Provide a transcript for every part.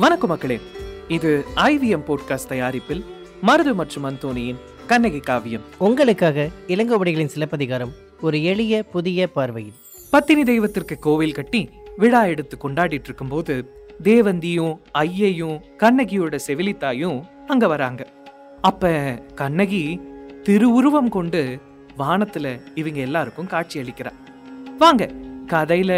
வணக்கம் மக்களே. இது ஐவிஎம் போட்காஸ்ட் தயாரிப்பில் மருது மற்றும் அந்தோனியின் கண்ணகி காவியம். உங்களுக்காக இளங்கோவடிகளின் சிலப்பதிகாரம் ஒரு எளிய புதிய பார்வையில். பத்தினி தெய்வத்திற்கு கோவில் கட்டி விழா எடுத்து கொண்டாடிட்டு இருக்கும்போது தேவந்தியும் ஐயையும் கண்ணகியோட செவிலித்தாயும் அங்க வராங்க. அப்ப கண்ணகி திருவுருவம் கொண்டு வானத்துல இவங்க எல்லாருக்கும் காட்சி அளிக்கிறா. வாங்க கதையில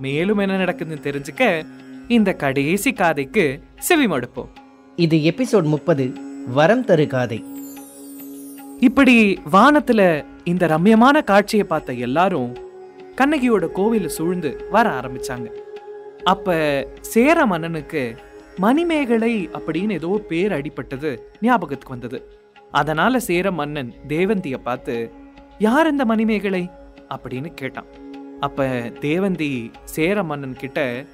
மேலும் என்ன நடக்குதுன்னு தெரிஞ்சுக்க இந்த கடைசி காதைக்கு செவி மடுப்போம். இது எபிசோட் முப்பது வரம் தரு காதை. இப்படி வானத்துல இந்த ரம்யமான காட்சியை பார்த்த எல்லாரும் கண்ணகியோட கோவில சூழ்ந்து வர ஆரம்பிச்சாங்க. அப்ப சேர மன்னனுக்கு மணிமேகலை அப்படின்னு ஏதோ பேர் அடிபட்டது ஞாபகத்துக்கு வந்தது. அதனால சேர மன்னன் தேவந்திய பார்த்து யார் இந்த மணிமேகலை? அப்படின்னு கேட்டான். அப்ப தேவந்தி சேர மன்னன் கிட்ட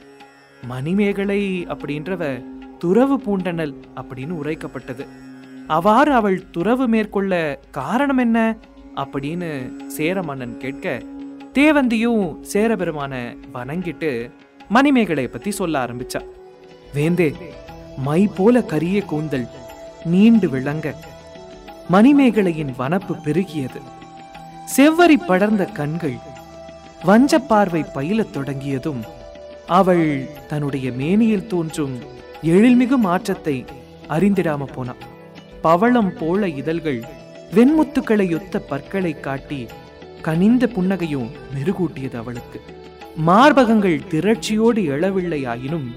மணிமேகலை அப்படின்றவ துறவு பூண்டனல் அப்படின்னு உரைக்கப்பட்டது. அவ்வாறு அவள் துறவு மேற்கொள்ள காரணம் என்ன அப்படின்னு சேர மன்னன் கேட்க தேவந்தியும் சேரபெருமான வணங்கிட்டு மணிமேகலை பத்தி சொல்ல ஆரம்பிச்சா. வேந்தே மை போல கரிய கூந்தல் நீண்டு விளங்க. மணிமேகலையின் வனப்பு பெருகியது. செவ்வரி படர்ந்த கண்கள் வஞ்சப்பார்வை பயிலத் தொடங்கியதும் அவள் தன்னுடைய மேனியில் தோன்றும் எழில்மிகு மாற்றத்தை அறிந்திடாம போனான் பவளம் போல இதழ்கள் வெண்முத்துக்களை ஒத்த பற்களை காட்டி கனிந்த புன்னகையும் மெருகூட்டியது அவளுக்கு. மார்பகங்கள் திரட்சியோடு எழவில்லை ஆயினும்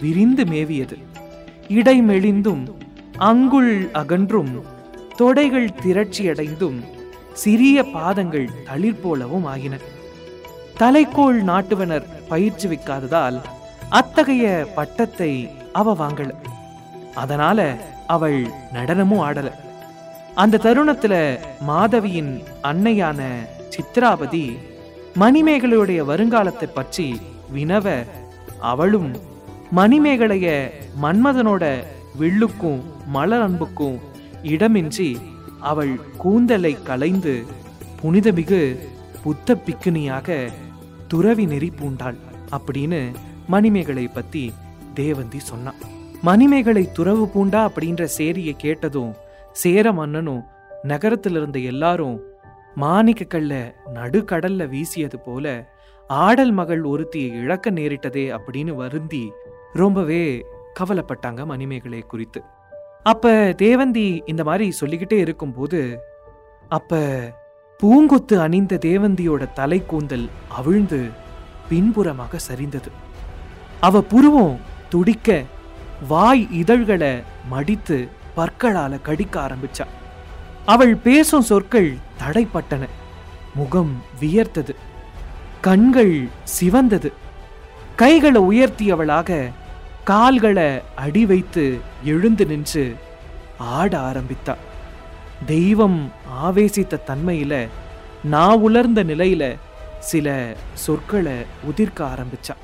விரிந்து மேவியது. இடை மெலிந்தும் அங்குள் அகன்றும் தொடைகள் திரட்சியடைந்தும் சிறிய பாதங்கள் தளிர் போலவும் ஆயின. தலைக்கோள் நாட்டுவனர் பயிற்றுவிக்காததால் அத்தகைய பட்டத்தை அவ வாங்கல. அதனால அவள் நடனமும் ஆடல. அந்த தருணத்துல மாதவியின் அன்னையான சித்ராபதி மணிமேகலையுடைய வருங்காலத்தை பற்றி வினவ அவளும் மணிமேகலைய மன்மதனோட வில்லுக்கும் மலர் அன்புக்கும் இடமின்றி அவள் கூந்தலை கலைந்து புனிதமிகு புத்த பிக்குனியாக துறவி நெறி பூண்டாள் அப்படின்னு மணிமேகலை பத்தி தேவந்தி சொன்னான். மணிமேகலை துறவு பூண்டா அப்படின்ற சேரியை கேட்டதும் சேர மன்னனும் நகரத்தில் இருந்த எல்லாரும் மாணிக்க கல்ல நடுக்கடல்ல வீசியது போல ஆடல் மகள் ஒருத்தியை இழக்க நேரிட்டதே அப்படின்னு வருந்தி ரொம்பவே கவலைப்பட்டாங்க மணிமேகலை குறித்து. அப்ப தேவந்தி இந்த மாதிரி சொல்லிக்கிட்டே இருக்கும்போது அப்ப பூங்கொத்து அணிந்த தேவந்தியோட தலை கூந்தல் அவிழ்ந்து பின்புறமாக சரிந்தது. அவ புருவம் துடிக்க வாய் இதழ்களை மடித்து பற்களால கடிக்க ஆரம்பிச்சா. அவள் பேசும் சொற்கள் தடைப்பட்டன. முகம் வியர்த்தது. கண்கள் சிவந்தது. கைகளை உயர்த்தியவளாக கால்களை அடி வைத்து எழுந்து நின்று ஆட ஆரம்பித்தாள் தெய்வம் ஆவேசித்த தன்மையில் நான் உலர்ந்த நிலையில் சில சொற்களை உதிர்க்க ஆரம்பிச்சா.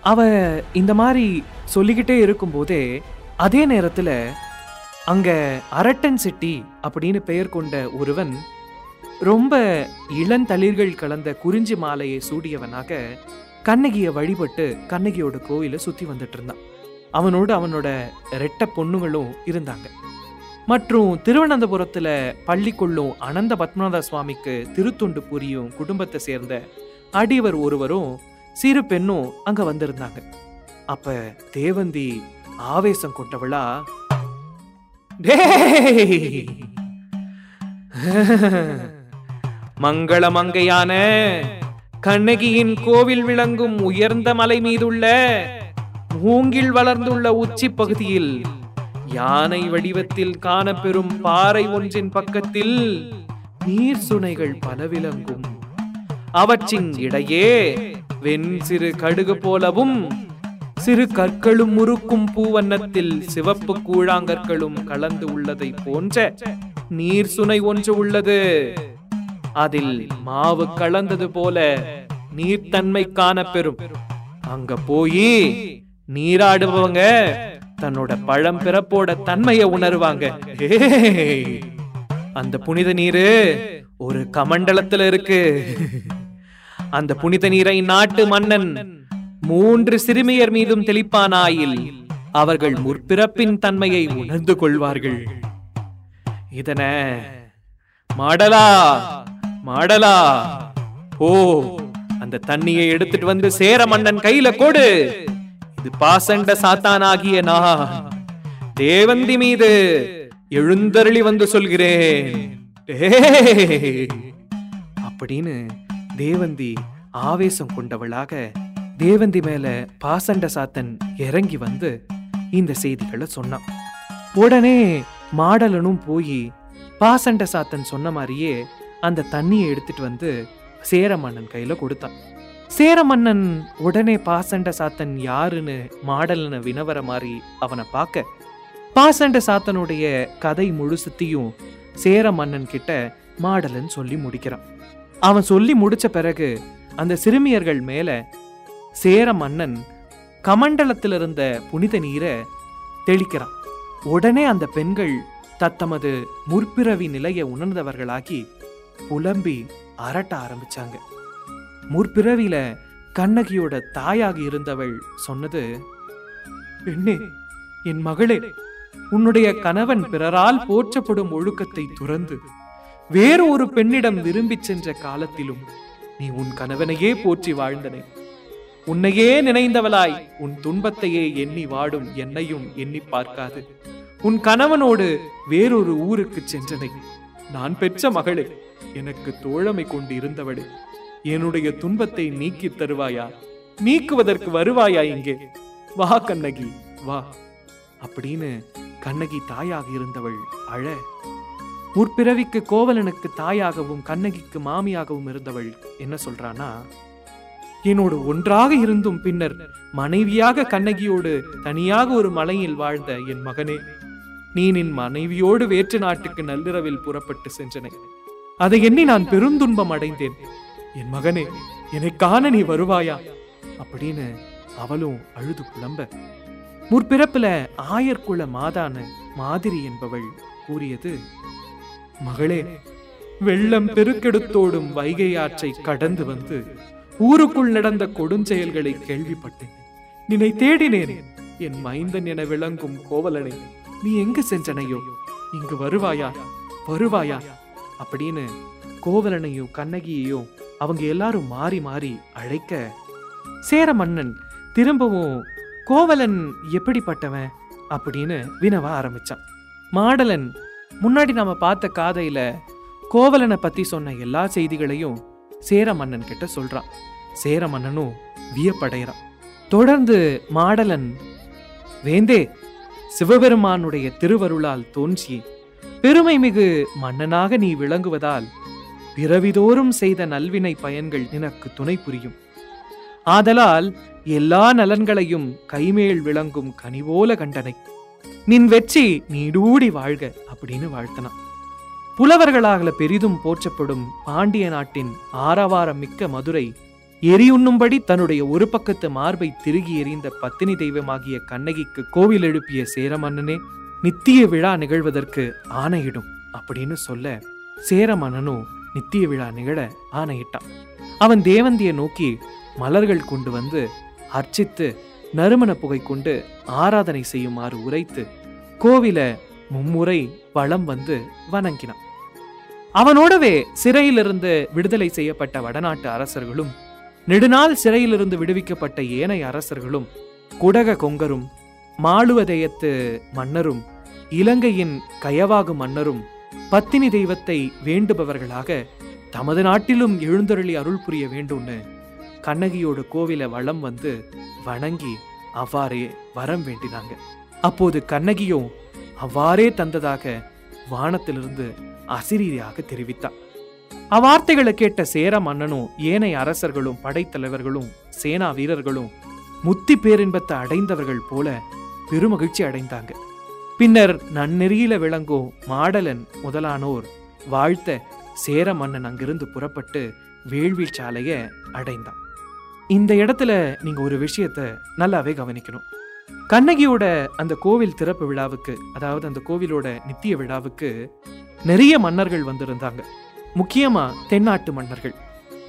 அவ இந்த மாதிரி சொல்லிக்கிட்டே இருக்கும்போதே அதே நேரத்தில் அங்கே அரட்டன் சிட்டி அப்படின்னு பெயர் கொண்ட ஒருவன் ரொம்ப இளந்தளிர்கள் கலந்த குறிஞ்சி மாலையை சூடியவனாக கண்ணகியை வழிபட்டு கண்ணகியோட கோயிலை சுற்றி வந்துட்டு இருந்தான். அவனோடு அவனோட ரெட்ட பொண்ணுங்களும் இருந்தாங்க. மற்றும் திருவனந்தபுரத்துல பள்ளி கொள்ளும் அனந்த பத்மநாத சுவாமிக்கு திருத்தொண்டு புரியும் குடும்பத்தை சேர்ந்த அடிவர் ஒருவரும் சிறு பெண்ணும் அங்க வந்திருந்தாங்க. அப்ப தேவந்தி ஆவேசம் கொண்டவளா? மங்கள மங்கையான கண்ணகியின் கோவில் விளங்கும் உயர்ந்த மலை மீதுள்ள மூங்கில் வளர்ந்துள்ள உச்சி பகுதியில் யானை வடிவத்தில் காணப்பெறும் பாறை ஒன்றின் பக்கத்தில் நீர் சுனைகள் பல விளங்கும் அவற்றின் இடையே வெண் சிறு கடுகு போலவும் சிறு கற்களும் முறுக்கும் பூவண்ணத்தில் சிவப்பு கூழாங்கற்களும் கலந்து உள்ளதை போன்ற நீர் சுனை ஒன்று உள்ளது. அதில் மாவு கலந்தது போல நீர்த்தன்மை காணப்பெறும். அங்க போய் நீராடுபவங்க தன்னோட பழம் பிறப்போட தன்மையை உணருவாங்க. அந்த புனித நீரு ஒரு கமண்டலத்துல இருக்கு. அந்த புனித நீரை நாட்டு மன்னன் மூன்று சிறுமியர் மீதும் தெளிப்பானாயில் அவர்கள் முற்பிறப்பின் தன்மையை உணர்ந்து கொள்வார்கள். இதன மாடலா மாடலா ஓ அந்த தண்ணியை எடுத்துட்டு வந்து சேர மன்னன் கையில கொடு. இது பாசண்ட சாத்தானாகிய நான் தேவந்தி மீது எழுந்தருளி வந்து சொல்கிறேன். அப்படின்னு தேவந்தி ஆவேசம் கொண்டவளாக தேவந்தி மேல பாசண்ட சாத்தன் இறங்கி வந்து இந்த செய்திகளை சொன்னான். உடனே மாடலனும் போய் பாசண்ட சாத்தன் சொன்ன மாதிரியே அந்த தண்ணியை எடுத்துட்டு வந்து சேர மன்னன் கையில கொடுத்தான். சேர மன்னன் உடனே பாசண்ட சாத்தன் யாருன்னு மாடலனை வினவர மாதிரி அவனை பார்க்க பாசண்ட சாத்தனுடைய கதை முழுசுத்தையும் சேர மன்னன் கிட்ட மாடலன் சொல்லி முடிக்கிறான். அவன் சொல்லி முடிச்ச பிறகு அந்த சிறுமியர்கள் மேல சேர மன்னன் கமண்டலத்தில் இருந்த புனித நீரை தெளிக்கிறான். உடனே அந்த பெண்கள் தத்தமது முற்பிறவி நிலையை உணர்ந்தவர்களாகி புலம்பி அரட்ட ஆரம்பிச்சாங்க. முற்பிறவியில கண்ணகியோட தாயாக இருந்தவள் சொன்னது பெண்ணே என் மகளே உன்னுடைய கணவன் பிறரால் போற்றப்படும் ஒழுக்கத்தை துறந்து வேறு ஒரு பெண்ணிடம் விரும்பிச் சென்ற காலத்திலும் நீ உன் கணவனையே போற்றி வாழ்ந்தனே. உன்னையே நினைந்தவளாய் உன் துன்பத்தையே எண்ணி வாடும் என்னையும் எண்ணி பார்க்காது. உன் கணவனோடு வேறொரு ஊருக்கு சென்றனை. நான் பெற்ற மகளே எனக்கு தோழமை கொண்டு இருந்தவளே என்னுடைய துன்பத்தை நீக்கித் தருவாயா? நீக்குவதற்கு வருவாயா இங்கே? வா கண்ணகி வா. அப்படின்னு கண்ணகி தாயாக இருந்தவள் அழ. முற்பிறவிக்கு கோவலனுக்கு தாயாகவும் கண்ணகிக்கு மாமியாகவும் இருந்தவள் என்ன சொல்றானா என்னோடு ஒன்றாக இருந்தும் பின்னர் மனைவியாக கண்ணகியோடு தனியாக ஒரு மலையில் வாழ்ந்த என் மகனே நீ நின் மனைவியோடு வேற்று நாட்டுக்கு நள்ளிரவில் புறப்பட்டு சென்றனை. அதை எண்ணி நான் பெருந்துன்பம் அடைந்தேன். என் மகனே என்னை காண நீ வருவாயா? அப்படின்னு அவளும் அழுது புலம்ப. முற்பிறப்புல ஆயர்குல மாதான மாதிரி என்பவள் கூறியது மகளே வெள்ளம் பெருக்கெடுத்தோடும் வைகை ஆற்றை கடந்து வந்து ஊருக்குள் நடந்த கொடுஞ்செயல்களை கேள்விப்பட்டேன். நினை தேடினேன் என் மைந்தன் என விளங்கும் கோவலனை நீ எங்கு சென்றனையோ? இங்கு வருவாயா? வருவாயா? அப்படின்னு கோவலனையும் கண்ணகியையும் அவங்க எல்லாரும் மாறி மாறி அழைக்க சேர மன்னன் திரும்பவும் கோவலன் எப்படிப்பட்டவன் அப்படின்னு வினவ ஆரம்பிச்சான். மாடலன் முன்னாடி நாம பார்த்த காதையில கோவலனை பத்தி சொன்ன எல்லா செய்திகளையும் சேர மன்னன் கிட்ட சொல்றான். சேர மன்னனும் வியப்படைகிறான். தொடர்ந்து மாடலன் வேந்தே சிவபெருமானுடைய திருவருளால் தோன்றி பெருமை மிகு மன்னனாக நீ விளங்குவதால் பிறவிதோறும் செய்த நல்வினை பயன்கள் எனக்கு துணை புரியும். ஆதலால் எல்லா நலன்களையும் கைமேல் விளங்கும் கனிவோல கண்டனை. நின் வெற்றி நீடூடி வாழ்க அப்படின்னு வாழ்த்தனான் புலவர்களாகல பெரிதும் போற்றப்படும் பாண்டிய நாட்டின் ஆரவாரம் மிக்க மதுரை எரியுண்ணும்படி தன்னுடைய ஒரு பக்கத்து மார்பை திருகி எறிந்த பத்தினி தெய்வமாகிய கண்ணகிக்கு கோவில் எழுப்பிய சேரமன்னனே நித்திய விழா நிகழ்வதற்கு ஆணையிடும் அப்படின்னு சொல்ல சேரமன்னனும் நித்திய விழா நிகழ ஆணையிட்டான். அவன் தேவந்தியை நோக்கி மலர்கள் கொண்டு வந்து அர்ச்சித்து நறுமண புகை கொண்டு ஆராதனை செய்யுமாறு உரைத்து கோவில மும்முறை வலம் வந்து வணங்கினான். அவனோடவே சிறையிலிருந்து விடுதலை செய்யப்பட்ட வடநாட்டு அரசர்களும் நெடுநாள் சிறையிலிருந்து விடுவிக்கப்பட்ட ஏனைய அரசர்களும் குடக கொங்கரும் மாளுவதயத்து மன்னரும் இலங்கையின் கயவாகு மன்னரும் பத்தினி தெய்வத்தை வேண்டுபவர்களாக தமது நாட்டிலும் எழுந்தருளி அருள் புரிய வேண்டும்னு கண்ணகியோட கோவில வளம் வந்து வணங்கி அவ்வாறே வரம் வேண்டினாங்க. அப்போது கண்ணகியும் அவ்வாறே தந்ததாக வானத்திலிருந்து அசிரீரியாக தெரிவித்தார் அவ்வார்த்தைகளை கேட்ட சேர மன்னனும் ஏனைய அரசர்களும் படைத்தலைவர்களும் சேனா வீரர்களும் முத்தி பேரின்பத்தை அடைந்தவர்கள் போல பெருமகிழ்ச்சி அடைந்தாங்க. பின்னர் நன்னெறியில விளங்கும் மாடலன் முதலானோர் வாழ்த்த சேர மன்னன் அங்கிருந்து புறப்பட்டு வேள்வி சாலையை அடைந்தான். இந்த இடத்துல நீங்க ஒரு விஷயத்த நல்லாவே கவனிக்கணும். கண்ணகியோட அந்த கோவில் திறப்பு விழாவுக்கு அதாவது அந்த கோவிலோட நித்திய விழாவுக்கு நிறைய மன்னர்கள் வந்திருந்தாங்க. முக்கியமா தென்னாட்டு மன்னர்கள்.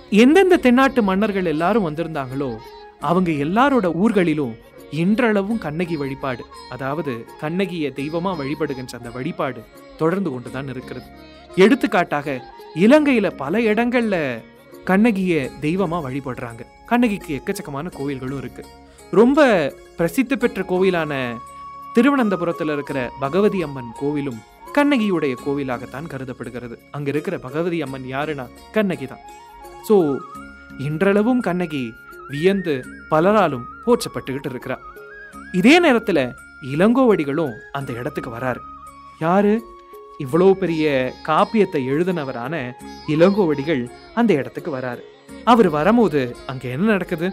எந்தெந்த தென்னாட்டு மன்னர்கள் எல்லாரும் வந்திருந்தாங்களோ அவங்க எல்லாரோட ஊர்களிலும் இன்றளவும் கண்ணகி வழிபாடு அதாவது கண்ணகியை தெய்வமா வழிபடுகின்ற அந்த வழிபாடு தொடர்ந்து கொண்டுதான் இருக்கிறது. எடுத்துக்காட்டாக இலங்கையில பல இடங்கள்ல கண்ணகிய தெய்வமா வழிபடுறாங்க. கண்ணகிக்கு எக்கச்சக்கமான கோவில்களும் இருக்கு. ரொம்ப பிரசித்தி பெற்ற கோவிலான திருவனந்தபுரத்துல இருக்கிற பகவதி அம்மன் கோவிலும் கண்ணகியுடைய கோவிலாகத்தான் கருதப்படுகிறது. அங்க இருக்கிற பகவதி அம்மன் யாருன்னா கண்ணகி தான் ஸோ இன்றளவும் கண்ணகி வியந்து பலராலும் போற்றப்பட்டுக்கிட்டு இருக்கிறா. இதே நேரத்துல இளங்கோவடிகளும் அந்த இடத்துக்கு வராரு. யாரு? இவ்வளோ பெரிய காப்பியத்தை எழுதினவரான இளங்கோவடிகள் அந்த இடத்துக்கு வராரு. அவர் வரும்போது அங்க என்ன நடக்குது?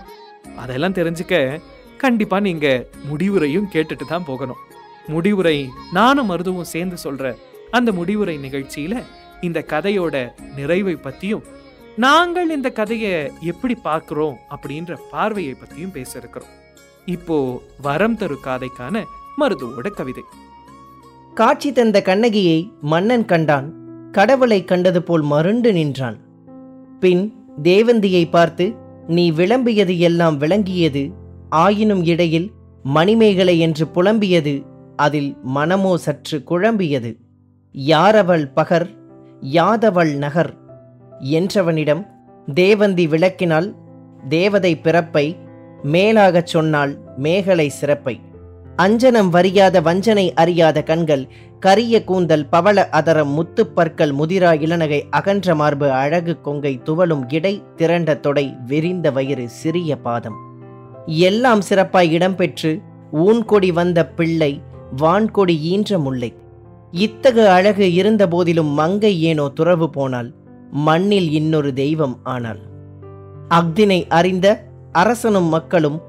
அதெல்லாம் தெரிஞ்சுக்க கண்டிப்பா நீங்க முடிவுரையும் கேட்டுட்டு தான் போகணும். முடிவுரை நானும் மருதுவும் சேர்ந்து சொல்ற அந்த முடிவுரை நிகழ்ச்சியில இந்த கதையோட நிறைவை பத்தியும் நாங்கள் இந்த கதையை எப்படி பார்க்குறோம் அப்படின்ற பார்வையை பற்றியும் பேச இருக்கிறோம். இப்போ வரம் தரு காதைக்கான மருதுவோட கவிதை. காட்சி தந்த கண்ணகியை மன்னன் கண்டான் கடவுளை கண்டது போல் மருண்டு நின்றான். பின் தேவந்தியை பார்த்து நீ விளம்பியது எல்லாம் விளங்கியது ஆயினும் இடையில் மணிமேகலை என்று புலம்பியது அதில் மனமோ சற்று குழம்பியது. யாரவள் பகர் யாதவள் நகர் என்றவனிடம் தேவந்தி விளக்கினால் தேவதை பிறப்பை மேலாகச் சொன்னால் மேகலை சிறப்பை. அஞ்சனம் வரியாத வஞ்சனை அறியாத கண்கள் கரிய கூந்தல் பவள அதரம் முத்துப்பற்கள் முதிரா இளநகை அகன்ற மார்பு அழகு கொங்கை துவளும் இடை திரண்ட தொடை விரிந்த வயிறு சிறிய பாதம். எல்லாம் சிறப்பாய் இடம்பெற்று ஊன்கொடி வந்த பிள்ளை வான்கொடி ஈன்ற முல்லை. இத்தகு அழகு இருந்த போதிலும் மங்கை ஏனோ துறவு போனாள் மண்ணில் இன்னொரு தெய்வம் ஆனாள். அக்தினை அறிந்த அரசனும் மக்களும்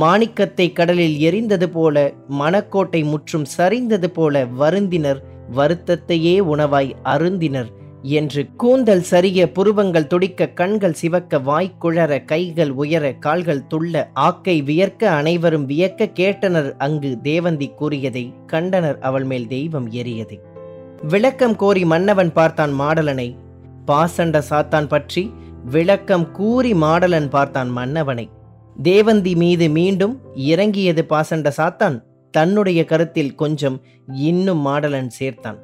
மாணிக்கத்தை கடலில் எரிந்தது போல மணக்கோட்டை முற்றும் சரிந்தது போல வருந்தினர் வருத்தத்தையே உணவாய் அருந்தினர் என்று கூந்தல் சரிய புருவங்கள் துடிக்க கண்கள் சிவக்க வாய்க்குழற கைகள் உயர கால்கள் துள்ள ஆக்கை வியர்க்க அனைவரும் வியக்க கேட்டனர் அங்கு தேவந்தி கூறியதை கண்டனர் அவள் மேல் தெய்வம் ஏறியதை. விளக்கம் கோரி மன்னவன் பார்த்தான் மாடலனை. பாசண்ட சாத்தான் பற்றி விளக்கம் கூறி மாடலன் பார்த்தான் மன்னவனை. தேவந்தி மீது மீண்டும் இறங்கியது பாசண்ட சாத்தான். தன்னுடைய கருத்தில் கொஞ்சம் இன்னும் மாடலன் சேர்த்தான்.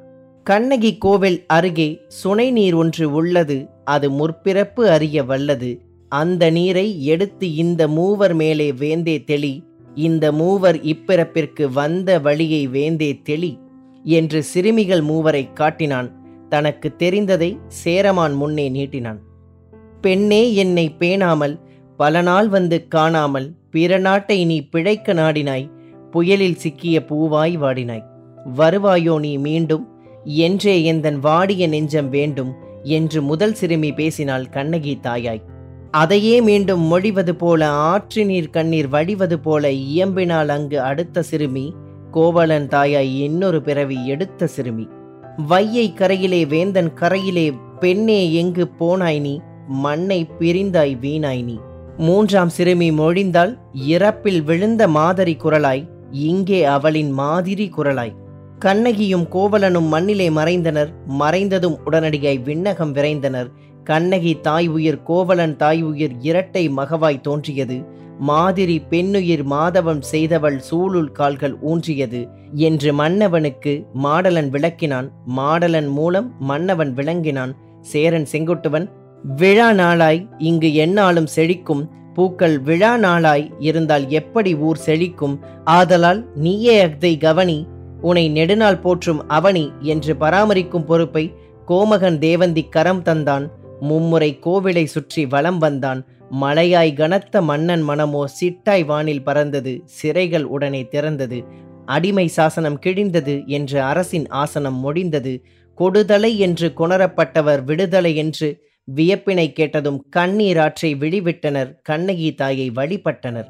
கண்ணகி கோவில் அருகே சுனை நீர் ஒன்று உள்ளது அது முற்பிறப்பு அறிய வல்லது. அந்த நீரை எடுத்து இந்த மூவர் மேலே வேந்தே தெளி இந்த மூவர் இப்பிறப்பிற்கு வந்த வழியை வேந்தே தெளி என்று சிறுமிகள் மூவரை காட்டினான். தனக்கு தெரிந்ததை சேரமான் முன்னே நீட்டினான். பெண்ணே என்னை பேணாமல் பல நாள் வந்து காணாமல் பிற நாட்டை நீ பிழைக்க நாடினாய் புயலில் சிக்கிய பூவாய் வாடினாய். வருவாயோ நீ மீண்டும் என்றே எந்தன் வாடிய நெஞ்சம் வேண்டும் என்று முதல் சிறுமி பேசினாள் கண்ணகி தாயாய். அதையே மீண்டும் மொழிவது போல ஆற்று நீர் கண்ணீர் வடிவது போல இயம்பினால் அங்கு அடுத்த சிறுமி கோவலன் தாயாய் இன்னொரு பிறவி எடுத்த சிறுமி. வையை கரையிலே வேந்தன் கரையிலே பெண்ணே எங்கு போனாய் நீ? மண்ணை பிரிந்தாய் வீணாய் நீ. மூன்றாம் சிறுமி மொழிந்தால் இறப்பில் விழுந்த மாதிரி குரலாய் இங்கே அவளின் மாதிரி குரலாய். கண்ணகியும் கோவலனும் மண்ணிலே மறைந்தனர் மறைந்ததும் உடனடியாய் விண்ணகம் விரைந்தனர். கண்ணகி தாய் உயிர் கோவலன் தாய் உயிர் இரட்டை மகவாய் தோன்றியது. மாதிரி பெண்ணுயிர் மாதவம் செய்தவள் சூளுள் கால்கள் ஊன்றியது என்று மன்னவனுக்கு மாடலன் விளக்கினான். மாடலன் மூலம் மன்னவன் விளங்கினான். சேரன் செங்குட்டுவன் விழா நாளாய் இங்கு எந்நாளும் செழிக்கும். பூக்கள் விழா நாளாய் இருந்தால் எப்படி ஊர் செழிக்கும்? ஆதலால் நீயே அதை கவனி. உனை நெடுநாள் போற்றும் அவனி என்று பராமரிக்கும் பொறுப்பை கோமகன் தேவந்தி கரம் தந்தான். மும்முறை கோவிலை சுற்றி வலம் வந்தான். மலையாய் கனத்த மன்னன் மனமோ சிட்டாய் வானில் பறந்தது. சிறைகள் உடனே திறந்தது. அடிமை சாசனம் கிழிந்தது என்று அரசின் ஆசனம் முடிந்தது கொடுதலை என்று கொணரப்பட்டவர் விடுதலை என்று வியப்பினை கேட்டதும் கண்ணீராற்றை விழிவிட்டனர். கண்ணகி தாயை வழிபட்டனர்.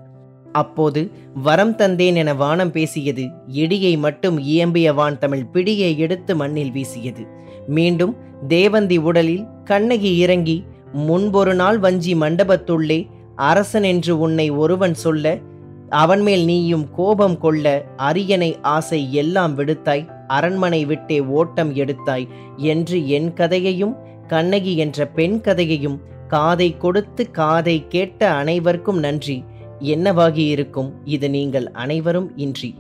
அப்போது வரம் தந்தேன் என வானம் பேசியது. இடியை மட்டும் இயம்பிய வான் தமிழ். பிடியை எடுத்து மண்ணில் வீசியது. மீண்டும் தேவந்தி உடலில் கண்ணகி இறங்கி முன்பொரு நாள் வஞ்சி மண்டபத்துள்ளே அரசன் என்று உன்னை ஒருவன் சொல்ல அவன் மேல் நீயும் கோபம் கொள்ள அரியணை ஆசை எல்லாம் விடுத்தாய் அரண்மனை விட்டே ஓட்டம் எடுத்தாய் என்று என் கதையையும் கண்ணகி என்ற பெண் கதையையும் காதை கொடுத்து காதை கேட்ட அனைவருக்கும் நன்றி. என்னவாகி இருக்கும் இது நீங்கள் அனைவரும் இன்றி.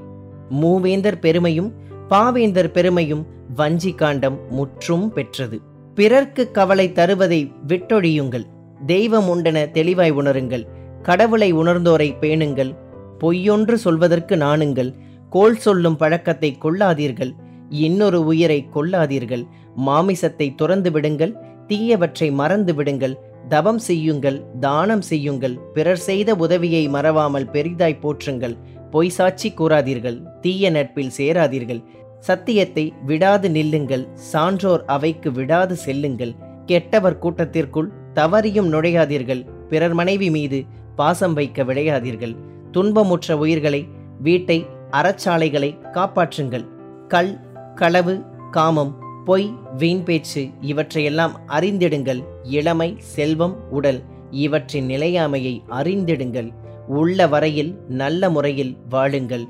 மூவேந்தர் பெருமையும் பாவேந்தர் பெருமையும் வஞ்சி காண்டம் முற்றும் பெற்றது. பிறர்க்கு கவலை தருவதை விட்டொழியுங்கள். தெய்வம் உண்டென தெளிவாய் உணருங்கள். கடவுளை உணர்ந்தோரை பேணுங்கள். பொய்யொன்று சொல்வதற்கு நாணுங்கள். கோல் சொல்லும் பழக்கத்தை கொள்ளாதீர்கள். இன்னொரு உயிரை கொள்ளாதீர்கள் மாமிசத்தை துறந்து விடுங்கள். தீயவற்றை மறந்து விடுங்கள். தவம் செய்யுங்கள். தானம் செய்யுங்கள். பிறர் செய்த உதவியை மறவாமல் பெரிதாய் போற்றுங்கள். பொய் சாட்சி கூறாதீர்கள் தீய நட்பில் சேராதீர்கள். சத்தியத்தை விடாது நில்லுங்கள் சான்றோர் அவைக்கு விடாது செல்லுங்கள். கெட்டவர் கூட்டத்திற்குள் தவறியும் நுழையாதீர்கள் பிறர் மனைவி மீது பாசம் வைக்க விளையாதீர்கள். துன்பமுற்ற உயிர்களை வீட்டை அறச்சாலைகளை காப்பாற்றுங்கள். கல் களவு காமம் பொய் வீண் பேச்சு இவற்றையெல்லாம் அறிந்திடுங்கள். இளமை செல்வம் உடல் இவற்றின் நிலையாமையை அறிந்திடுங்கள். உள்ள வரையில் நல்ல முறையில் வாழுங்கள்.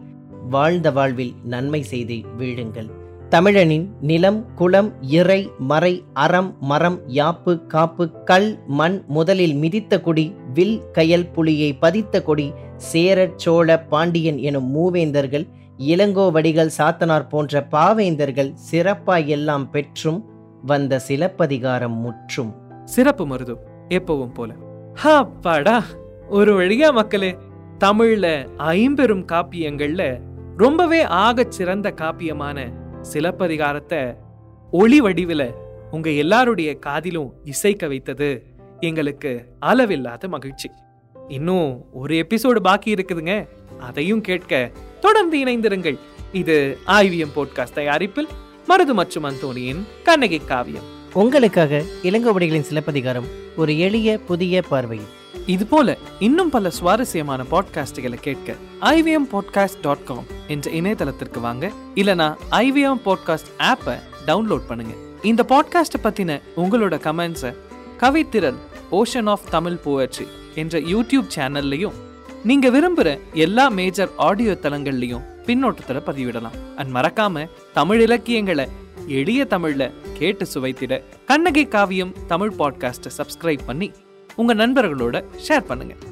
வாழ்ந்த வாழ்வில் நன்மை செய்து வீழுங்கள். தமிழனின் நிலம் குளம் இறை மறை அறம் மரம் யாப்பு காப்பு கல் மண் முதலில் மிதித்த கொடி வில் கயல் புலியை பதித்த கொடி சேரச் சோழ பாண்டியன் எனும் மூவேந்தர்கள் இளங்கோவடிகள் சாத்தனார் போன்ற பாவேந்தர்கள் சிறப்பாய் எல்லாம் பெற்றும் வந்த சிலப்பதிகாரம் முற்றும். சிறப்பு மருது எப்பவும் போல. ஹாப்பாடா! ஒரு வழியா மக்களே தமிழ்ல ஐம்பெரும் காப்பியங்கள்ல ரொம்பவே ஆகச் சிறந்த காப்பியமான சிலப்பதிகாரத்தை ஒளி வடிவில உங்க எல்லாருடைய காதிலும் இசைக்க வைத்தது எங்களுக்கு அளவில்லாத மகிழ்ச்சி. இன்னும் ஒரு எபிசோடு பாக்கி இருக்குதுங்க. அதையும் கேட்க தொடர்ந்து இணைந்திருங்கள். இது ஐவிஎம் போட்காஸ்ட் தயாரிப்பில் மருது மற்றும் அந்தோனியின் கண்ணகி காவியம். உங்களுக்காக இளங்கோவடிகளின் சிலப்பதிகாரம் ஒரு எளிய புதிய பார்வையில். இது போல இன்னும் பல சுவாரஸ்யமான பாட்காஸ்டுகளை கேட்க ஐவிஎம் பாட்காஸ்ட் டாட் காம் என்ற இணையதளத்திற்கு வாங்க. இல்லனா ஐவிஎம் பாட்காஸ்ட் ஆப்பை டவுன்லோட் பண்ணுங்க. இந்த பாட்காஸ்ட்டை பத்தின உங்களோட கமெண்ட்ஸை கவித்திரல் ஓஷன் ஆஃப் தமிழ் போயட்ரி என்ற யூடியூப் சேனல்லையும் நீங்க விரும்புற எல்லா மேஜர் ஆடியோ தளங்கள்லையும் பின்னோட்டத்துல பதிவிடலாம். அண்ட் மறக்காம தமிழ் இலக்கியங்களை எளிய தமிழ்ல கேட்டு சுவைத்திட கண்ணகி காவியம் தமிழ் பாட்காஸ்ட்டை சப்ஸ்கிரைப் பண்ணி உங்கள் நண்பர்களோட ஷேர் பண்ணுங்கள்